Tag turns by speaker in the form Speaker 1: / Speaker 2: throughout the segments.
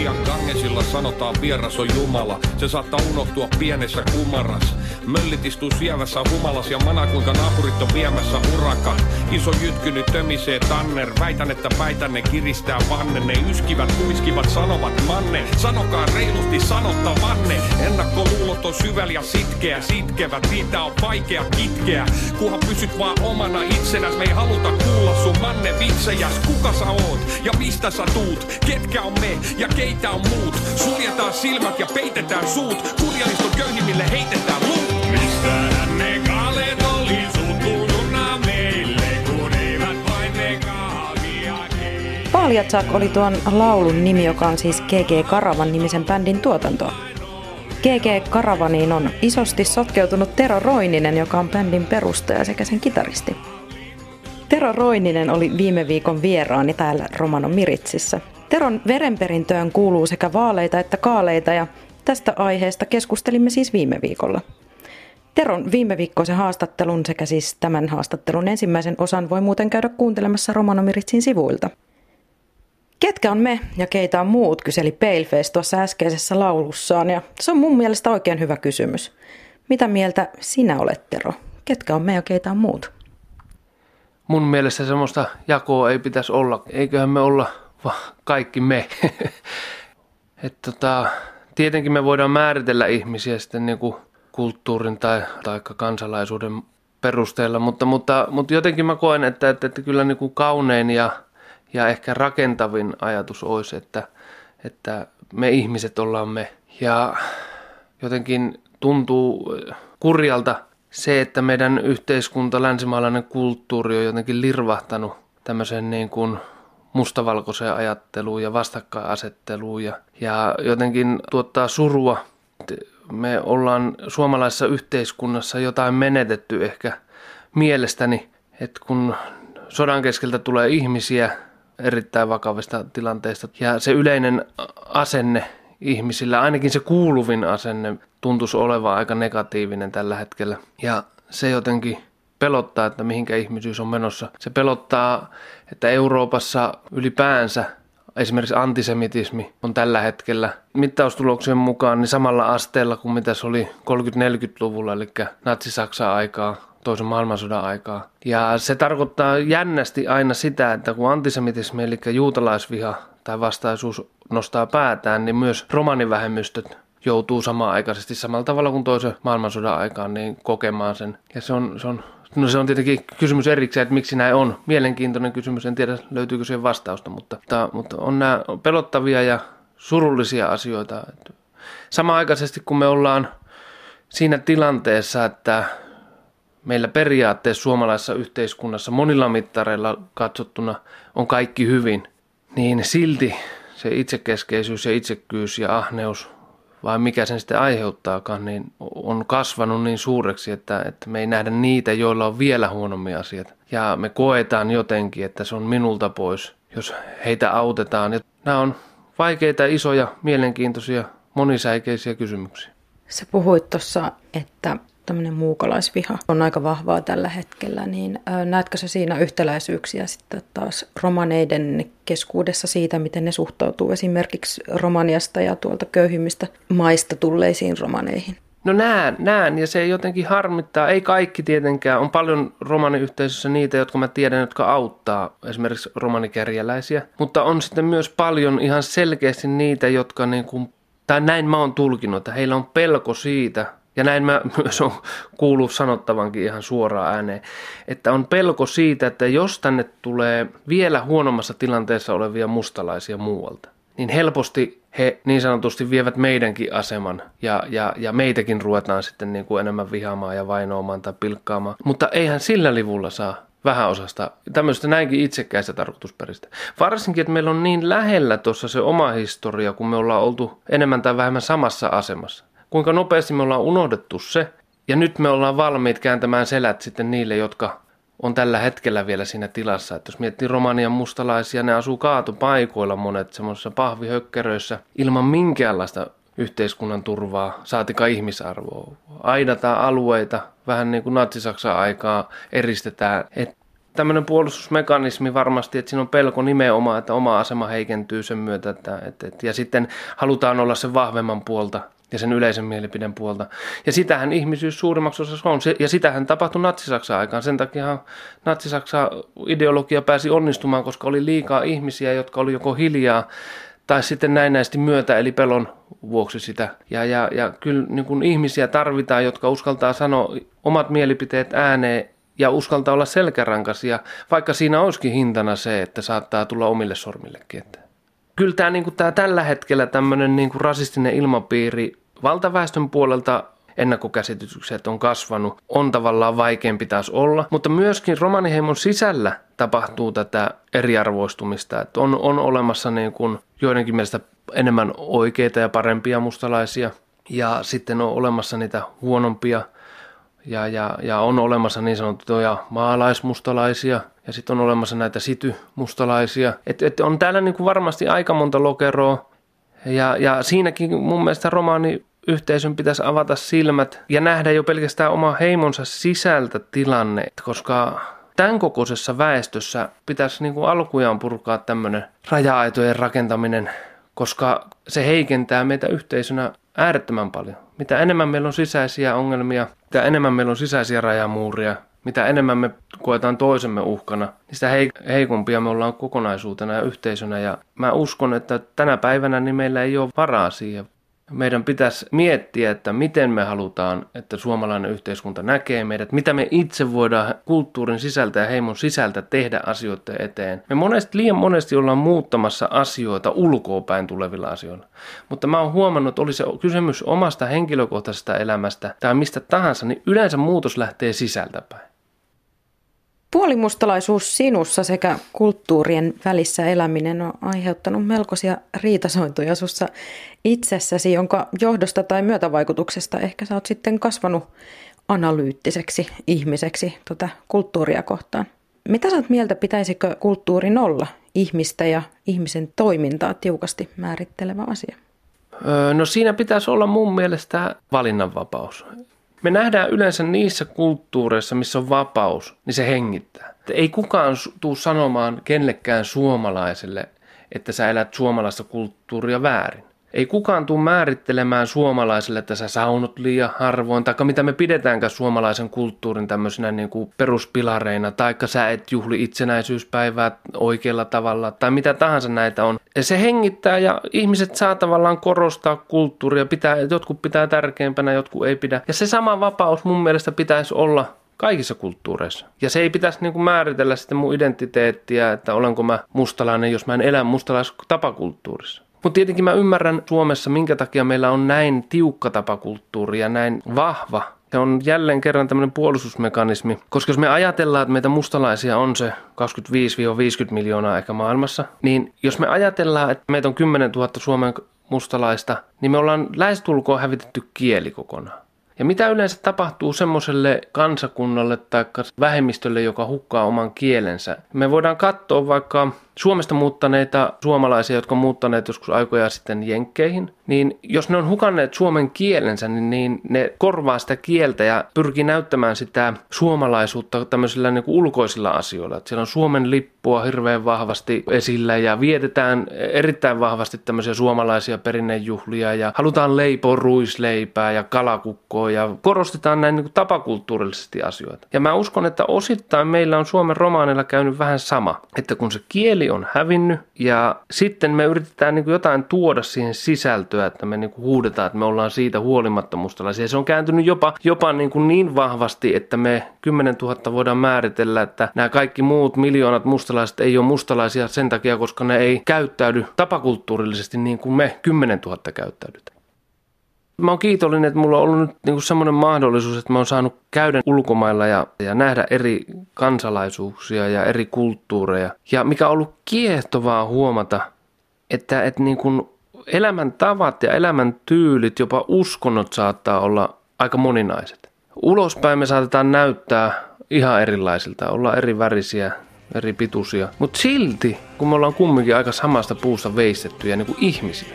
Speaker 1: Intian Gangesilla sanotaan vieras on Jumala. Se saattaa unohtua pienessä kumaras. Möllit istuu sievässä humalas ja mana kuinka naapurit on viemässä uraka. Iso jytkynyt tömisee tanner. Väitän, että väitän ne kiristää vanne. Ne yskivät, kuiskivat, sanovat manne. Sanokaa reilusti sanottavanne. Ennakkoluulot on syvällä ja sitkeä. Sitkevät, niitä on vaikea kitkeä. Kunhan pysyt vaan omana itsenäs. Me ei haluta kuulla sun manne vitsejäs. Kuka sä oot ja mistä sä tuut? Ketkä on me ja keitä on muut? Suljetaan silmät ja peitetään suut. Kurjaliston köyhimmille heitetään luut. Mistähän ne kalet oli sutununa meille, kun eivät vain ne kahvia
Speaker 2: Paljatsak oli tuon laulun nimi, joka on siis GG Karavan nimisen bändin tuotantoa. GG Karavaniin on isosti sotkeutunut Tero Roininen, joka on bändin perustaja sekä sen kitaristi. Tero Roininen oli viime viikon vieraani täällä Romano Miritsissä. Teron verenperintöön kuuluu sekä vaaleita että kaaleita ja tästä aiheesta keskustelimme siis viime viikolla. Teron viime viikkoisen haastattelun sekä siis tämän haastattelun ensimmäisen osan voi muuten käydä kuuntelemassa Romano Miritsin sivuilta. Ketkä on me ja keitä on muut, kyseli Paleface tuossa äskeisessä laulussaan ja se on mun mielestä oikein hyvä kysymys. Mitä mieltä sinä olet, Tero? Ketkä on me ja keitä on muut?
Speaker 3: mun mielestä semmoista jakoa ei pitäisi olla. Eiköhän me olla kaikki me. Et tota, tietenkin me voidaan määritellä ihmisiä sitten niin kuin kulttuurin tai, tai kansalaisuuden perusteella, mutta, mutta, mutta jotenkin mä koen, että, että, että kyllä niin kuin kaunein ja, ja ehkä rakentavin ajatus olisi, että, että me ihmiset ollaan me. Ja jotenkin tuntuu kurjalta se, että meidän yhteiskunta, länsimaalainen kulttuuri on jotenkin lirvahtanut tämmöiseen niin kuin mustavalkoiseen ajatteluun ja vastakkainasetteluun ja, ja jotenkin tuottaa surua. Me ollaan suomalaisessa yhteiskunnassa jotain menetetty ehkä mielestäni, että kun sodan keskeltä tulee ihmisiä erittäin vakavista tilanteista ja se yleinen asenne ihmisillä, ainakin se kuuluvin asenne tuntuisi olevan aika negatiivinen tällä hetkellä. Ja se jotenkin pelottaa, että mihinkä ihmisyys on menossa. Se pelottaa, että Euroopassa ylipäänsä esimerkiksi antisemitismi on tällä hetkellä mittaustuloksien mukaan niin samalla asteella kuin mitä se oli 30-40-luvulla, eli natsi-Saksan aikaa, toisen maailmansodan aikaa. Ja se tarkoittaa jännästi aina sitä, että kun antisemitismi, eli juutalaisviha tai vastaisuus nostaa päätään, niin myös romanivähemmistöt joutuu samaan aikaisesti samalla tavalla kuin toisen maailmansodan aikaan niin kokemaan sen. Ja se on, se on No se on tietenkin kysymys erikseen, että miksi näin on. Mielenkiintoinen kysymys, en tiedä löytyykö siihen vastausta, mutta, mutta on nämä pelottavia ja surullisia asioita. Samaaikaisesti kun me ollaan siinä tilanteessa, että meillä periaatteessa suomalaisessa yhteiskunnassa monilla mittareilla katsottuna on kaikki hyvin, niin silti se itsekeskeisyys ja itsekkyys ja ahneus, vai mikä sen sitten aiheuttaakaan, niin on kasvanut niin suureksi, että, että me ei nähdä niitä, joilla on vielä huonommin asiat. Ja me koetaan jotenkin, että se on minulta pois, jos heitä autetaan. Ja nämä on vaikeita, isoja, mielenkiintoisia, monisäikeisiä kysymyksiä.
Speaker 2: Sä puhuit tuossa, että tämmöinen muukalaisviha on aika vahvaa tällä hetkellä, niin näetkö sä siinä yhtäläisyyksiä sitten taas romaneiden keskuudessa siitä, miten ne suhtautuu esimerkiksi Romaniasta ja tuolta köyhimmistä maista tulleisiin romaneihin?
Speaker 3: No näen, näen ja se jotenkin harmittaa. Ei kaikki tietenkään. On paljon romaniyhteisössä niitä, jotka mä tiedän, jotka auttaa esimerkiksi romanikerjäläisiä. Mutta on sitten myös paljon ihan selkeästi niitä, jotka niin kuin, tai näin mä oon tulkinut, että heillä on pelko siitä, ja näin mä myös on kuullut sanottavankin ihan suoraan ääneen, että on pelko siitä, että jos tänne tulee vielä huonommassa tilanteessa olevia mustalaisia muualta, niin helposti he niin sanotusti vievät meidänkin aseman ja, ja, ja meitäkin ruvetaan sitten niin kuin enemmän vihaamaan ja vainoamaan tai pilkkaamaan. Mutta eihän sillä livulla saa vähän osasta tämmöistä näinkin itsekkäistä tarkoitusperistä. Varsinkin, että meillä on niin lähellä tuossa se oma historia, kun me ollaan oltu enemmän tai vähemmän samassa asemassa kuinka nopeasti me ollaan unohdettu se, ja nyt me ollaan valmiit kääntämään selät sitten niille, jotka on tällä hetkellä vielä siinä tilassa. Että jos miettii romanian mustalaisia, ne asuu kaatopaikoilla monet semmoisissa pahvihökkeröissä ilman minkäänlaista yhteiskunnan turvaa, saatika ihmisarvoa. Aidataan alueita, vähän niin kuin natsi aikaa eristetään. Et tämmöinen puolustusmekanismi varmasti, että siinä on pelko nimenomaan, että oma asema heikentyy sen myötä, että, että, ja sitten halutaan olla sen vahvemman puolta ja sen yleisen mielipiden puolta. Ja sitähän ihmisyys suurimmaksi osassa on, ja sitähän tapahtui Natsi-Saksan aikaan. Sen takia Natsi-Saksan ideologia pääsi onnistumaan, koska oli liikaa ihmisiä, jotka oli joko hiljaa tai sitten näennäisesti myötä, eli pelon vuoksi sitä. Ja, ja, ja kyllä niin kuin ihmisiä tarvitaan, jotka uskaltaa sanoa omat mielipiteet ääneen ja uskaltaa olla selkärankaisia, vaikka siinä olisikin hintana se, että saattaa tulla omille sormillekin. Kyllä tämä, niin kuin, tämä tällä hetkellä tämmöinen niin kuin rasistinen ilmapiiri valtaväestön puolelta ennakkokäsitykset on kasvanut, on tavallaan vaikeampi taas olla, mutta myöskin romaniheimon sisällä tapahtuu tätä eriarvoistumista, että on, on olemassa niin kuin joidenkin mielestä enemmän oikeita ja parempia mustalaisia ja sitten on olemassa niitä huonompia ja, ja, ja on olemassa niin sanottuja maalaismustalaisia ja sitten on olemassa näitä sitymustalaisia. Et, et on täällä niin kuin varmasti aika monta lokeroa ja, ja siinäkin mun mielestä romaani yhteisön pitäisi avata silmät ja nähdä jo pelkästään oma heimonsa sisältä tilanne, koska tämän kokoisessa väestössä pitäisi niin kuin alkujaan purkaa tämmöinen raja-aitojen rakentaminen, koska se heikentää meitä yhteisönä äärettömän paljon. Mitä enemmän meillä on sisäisiä ongelmia, mitä enemmän meillä on sisäisiä rajamuuria, mitä enemmän me koetaan toisemme uhkana, niin sitä heikompia me ollaan kokonaisuutena ja yhteisönä. Ja mä uskon, että tänä päivänä niin meillä ei ole varaa siihen meidän pitäisi miettiä, että miten me halutaan, että suomalainen yhteiskunta näkee meidät, mitä me itse voidaan kulttuurin sisältä ja heimon sisältä tehdä asioiden eteen. Me monesti, liian monesti ollaan muuttamassa asioita ulkoapäin tulevilla asioilla. Mutta mä oon huomannut, että oli se kysymys omasta henkilökohtaisesta elämästä tai mistä tahansa, niin yleensä muutos lähtee sisältäpäin.
Speaker 2: Puolimustalaisuus sinussa sekä kulttuurien välissä eläminen on aiheuttanut melkoisia riitasointuja sussa itsessäsi, jonka johdosta tai myötävaikutuksesta ehkä sä oot sitten kasvanut analyyttiseksi ihmiseksi tuota kulttuuria kohtaan. Mitä sä oot mieltä, pitäisikö kulttuurin olla ihmistä ja ihmisen toimintaa tiukasti määrittelevä asia?
Speaker 3: No siinä pitäisi olla mun mielestä valinnanvapaus. Me nähdään yleensä niissä kulttuureissa, missä on vapaus, niin se hengittää. Ei kukaan tuu sanomaan kenellekään suomalaiselle, että sä elät suomalaista kulttuuria väärin. Ei kukaan tule määrittelemään suomalaiselle, että sä saunut liian harvoin, tai mitä me pidetäänkään suomalaisen kulttuurin tämmöisenä niin kuin peruspilareina, taikka sä et juhli itsenäisyyspäivää oikealla tavalla, tai mitä tahansa näitä on. Ja se hengittää ja ihmiset saa tavallaan korostaa kulttuuria, pitää, jotkut pitää tärkeimpänä, jotkut ei pidä. Ja se sama vapaus mun mielestä pitäisi olla kaikissa kulttuureissa. Ja se ei pitäisi niin kuin määritellä sitten mun identiteettiä, että olenko mä mustalainen, jos mä en elä mustalaistapakulttuurissa. Mutta tietenkin mä ymmärrän Suomessa, minkä takia meillä on näin tiukka tapakulttuuri ja näin vahva. Se on jälleen kerran tämmöinen puolustusmekanismi, koska jos me ajatellaan, että meitä mustalaisia on se 25-50 miljoonaa ehkä maailmassa, niin jos me ajatellaan, että meitä on 10 000 Suomen mustalaista, niin me ollaan lähestulkoon hävitetty kieli kokonaan. Ja mitä yleensä tapahtuu semmoiselle kansakunnalle tai vähemmistölle, joka hukkaa oman kielensä? Me voidaan katsoa vaikka Suomesta muuttaneita suomalaisia, jotka on muuttaneet joskus aikoja sitten jenkkeihin, niin jos ne on hukanneet suomen kielensä, niin, niin ne korvaa sitä kieltä ja pyrkii näyttämään sitä suomalaisuutta tämmöisillä niin kuin ulkoisilla asioilla. Että siellä on Suomen lippua hirveän vahvasti esillä ja vietetään erittäin vahvasti tämmöisiä suomalaisia perinnejuhlia ja halutaan leipoa ruisleipää ja kalakukkoa ja korostetaan näin niin kuin tapakulttuurillisesti asioita. Ja mä uskon, että osittain meillä on Suomen romaanilla käynyt vähän sama, että kun se kieli on hävinnyt ja sitten me yritetään niin kuin jotain tuoda siihen sisältöä, että me niin kuin huudetaan, että me ollaan siitä huolimatta mustalaisia. Se on kääntynyt jopa, jopa niin, kuin niin vahvasti, että me 10 000 voidaan määritellä, että nämä kaikki muut miljoonat mustalaiset ei ole mustalaisia sen takia, koska ne ei käyttäydy tapakulttuurillisesti niin kuin me 10 000 käyttäydytään. Mä oon kiitollinen, että mulla on ollut nyt niin semmoinen mahdollisuus, että mä oon saanut käydä ulkomailla ja, ja nähdä eri kansalaisuuksia ja eri kulttuureja. Ja mikä on ollut kiehtovaa huomata, että, että niin kuin elämäntavat ja elämäntyylit, jopa uskonnot saattaa olla aika moninaiset. Ulospäin me saatetaan näyttää ihan erilaisilta, olla eri värisiä, eri pituisia. Mutta silti, kun me ollaan kumminkin aika samasta puusta veistettyjä niin kuin ihmisiä,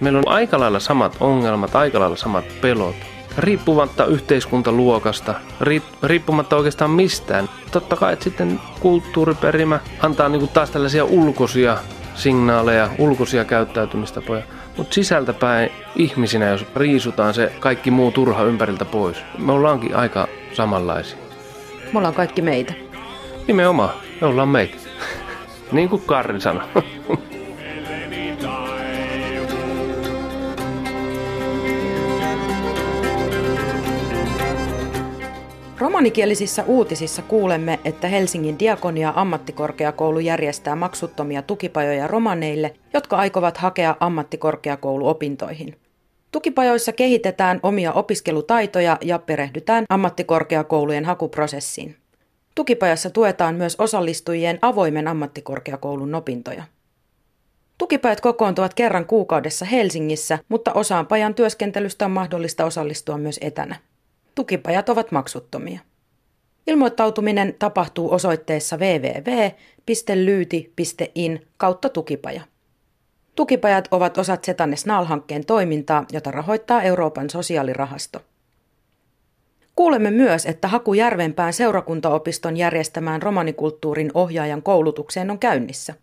Speaker 3: Meillä on aika lailla samat ongelmat, aika lailla samat pelot. riippumatta yhteiskuntaluokasta, riippumatta oikeastaan mistään. Totta kai että sitten kulttuuriperimä antaa niinku taas tällaisia ulkoisia signaaleja, ulkoisia käyttäytymistapoja. Mutta sisältäpäin ihmisinä, jos riisutaan se kaikki muu turha ympäriltä pois, me ollaankin aika samanlaisia.
Speaker 2: Me ollaan kaikki meitä.
Speaker 3: Nimenomaan, me ollaan meitä. niin kuin Karri sanoi.
Speaker 2: Romanikielisissä uutisissa kuulemme, että Helsingin Diakonia ammattikorkeakoulu järjestää maksuttomia tukipajoja romaneille, jotka aikovat hakea ammattikorkeakouluopintoihin. Tukipajoissa kehitetään omia opiskelutaitoja ja perehdytään ammattikorkeakoulujen hakuprosessiin. Tukipajassa tuetaan myös osallistujien avoimen ammattikorkeakoulun opintoja. Tukipajat kokoontuvat kerran kuukaudessa Helsingissä, mutta osaan pajan työskentelystä on mahdollista osallistua myös etänä. Tukipajat ovat maksuttomia. Ilmoittautuminen tapahtuu osoitteessa www.lyyti.in kautta tukipaja. Tukipajat ovat osa Zetanes Snal-hankkeen toimintaa, jota rahoittaa Euroopan sosiaalirahasto. Kuulemme myös, että haku Järvenpään seurakuntaopiston järjestämään romanikulttuurin ohjaajan koulutukseen on käynnissä.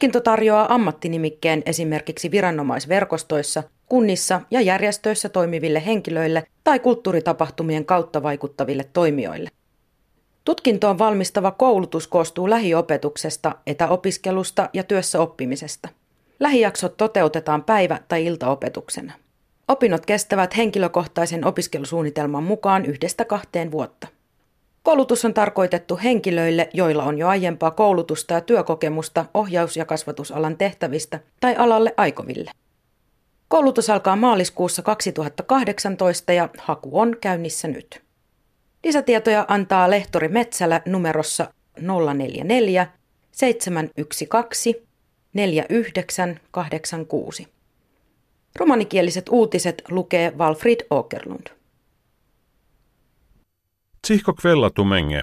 Speaker 2: Tutkinto tarjoaa ammattinimikkeen esimerkiksi viranomaisverkostoissa, kunnissa ja järjestöissä toimiville henkilöille tai kulttuuritapahtumien kautta vaikuttaville toimijoille. Tutkintoon valmistava koulutus koostuu lähiopetuksesta, etäopiskelusta ja työssä oppimisesta. Lähijaksot toteutetaan päivä- tai iltaopetuksena. Opinnot kestävät henkilökohtaisen opiskelusuunnitelman mukaan yhdestä kahteen vuotta. Koulutus on tarkoitettu henkilöille, joilla on jo aiempaa koulutusta ja työkokemusta ohjaus- ja kasvatusalan tehtävistä tai alalle aikoville. Koulutus alkaa maaliskuussa 2018 ja haku on käynnissä nyt. Lisätietoja antaa lehtori Metsälä numerossa 044 712 4986. Romanikieliset uutiset lukee Walfrid Åkerlund.
Speaker 4: Tsihko kvellatumenge.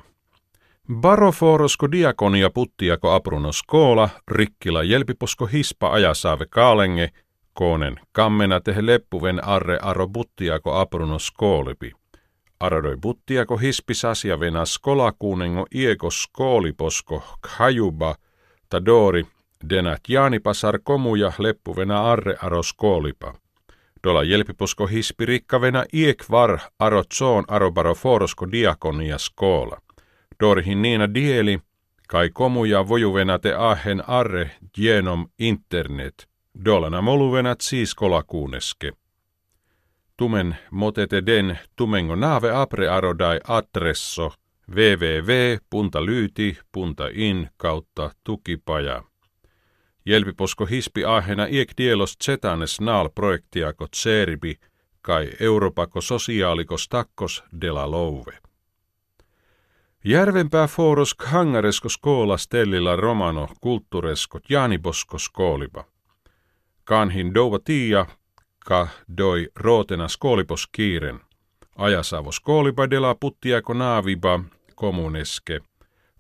Speaker 4: Baroforosko diakonia puttiako apruno skoola, rikkila jelpiposko hispa ajasaave kaalenge, koonen kammena tehe leppuven arre aro buttiako apruno skoolipi. Aradoi buttiako hispis vena skolakuunengo ieko skooliposko kajuba, tadori, denat jaanipasar komuja leppuvena arre aro skoolipa. Dola jelpiposko hispi rikkavena iek var aro tsoon arobaro forosko diakonia skoola. Dorhin niina dieli, kai komuja vojuvena te ahen arre genom internet. Dolana moluvenat siis kolakuuneske. Tumen motete den tumengo nave apre arodai adresso www.lyyti.in kautta tukipaja. Jelpiposko hispi ahena iek dielos zetanes naal projektiako tseribi kai Europako sosiaalikos takkos dela louve. Järvenpää foros hangaresko skoola stellilla romano kulttuureskot jaanibosko skoolipa. Kanhin douva tiia, ka doi rootena skoolipos kiiren. Ajasavo skoolipa dela puttiako naaviba kommuneske.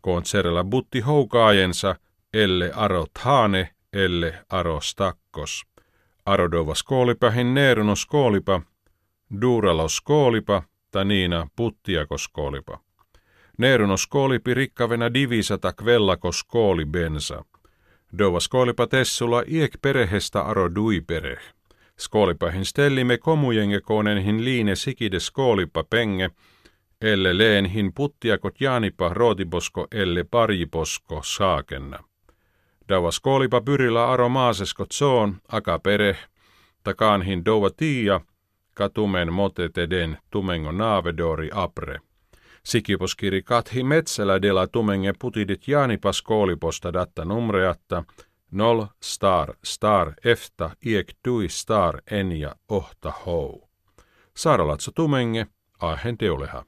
Speaker 4: Kontserella butti houkaajensa, elle arot haane, elle aros takkos. Arodova skoolipahin neeruno skoolipa, duuralo skoolipa, niina puttiako skoolipa. Neeruno skoolipi rikkavena divisata kvellako skooli bensa. Dova skoolipa tessulla iek perehestä aro duipereh. Skoolipahin stellime komujengekonenhin liine sikide skoolipa penge, elle leenhin puttiakot jaanipa rootiposko elle pariposko saakenna. Dava skoolipa pyrillä aro maaseskot soon, aka pereh, takaanhin dova tiia, katumen moteteden tumengo naavedori apre. Sikiposkiri kathi metsälä dela tumenge putidit jaanipas kooliposta datta numreatta, nol star star efta iek tui star enja ohta hou. Saaralatso tumenge, ahen teoleha.